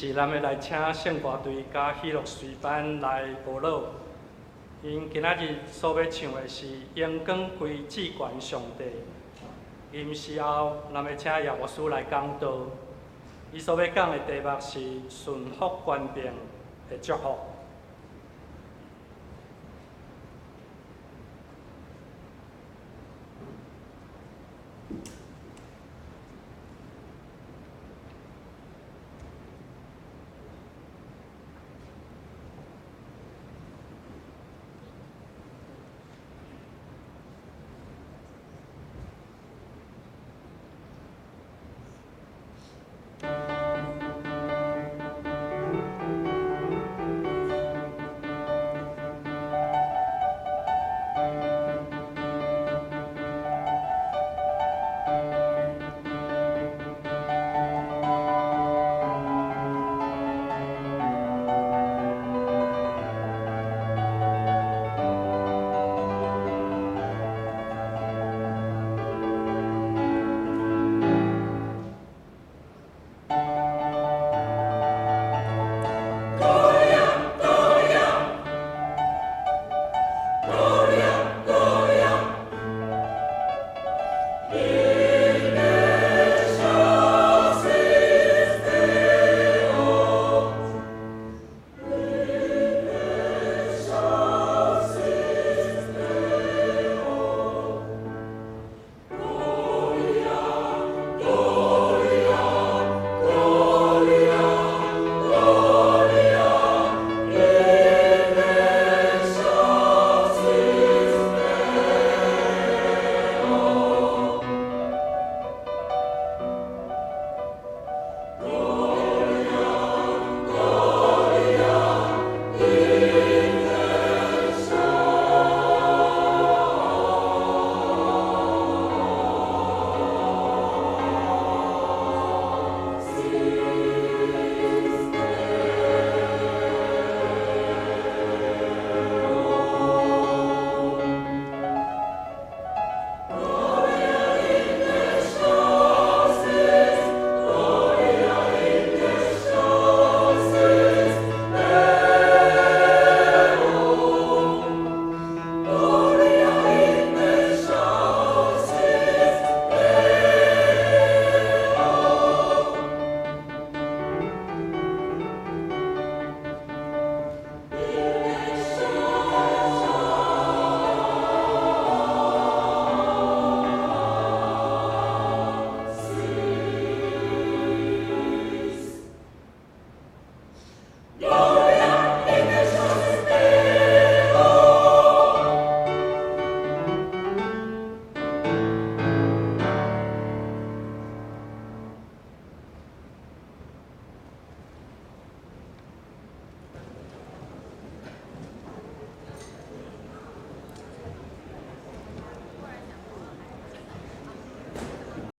是咱要来请圣歌队加喜乐随班来报乐。因今仔日所要唱的是《阳光归至高上帝》。临时后，咱要请叶牧师来讲道。伊所要讲的题目是顺服官兵的祝福。Glory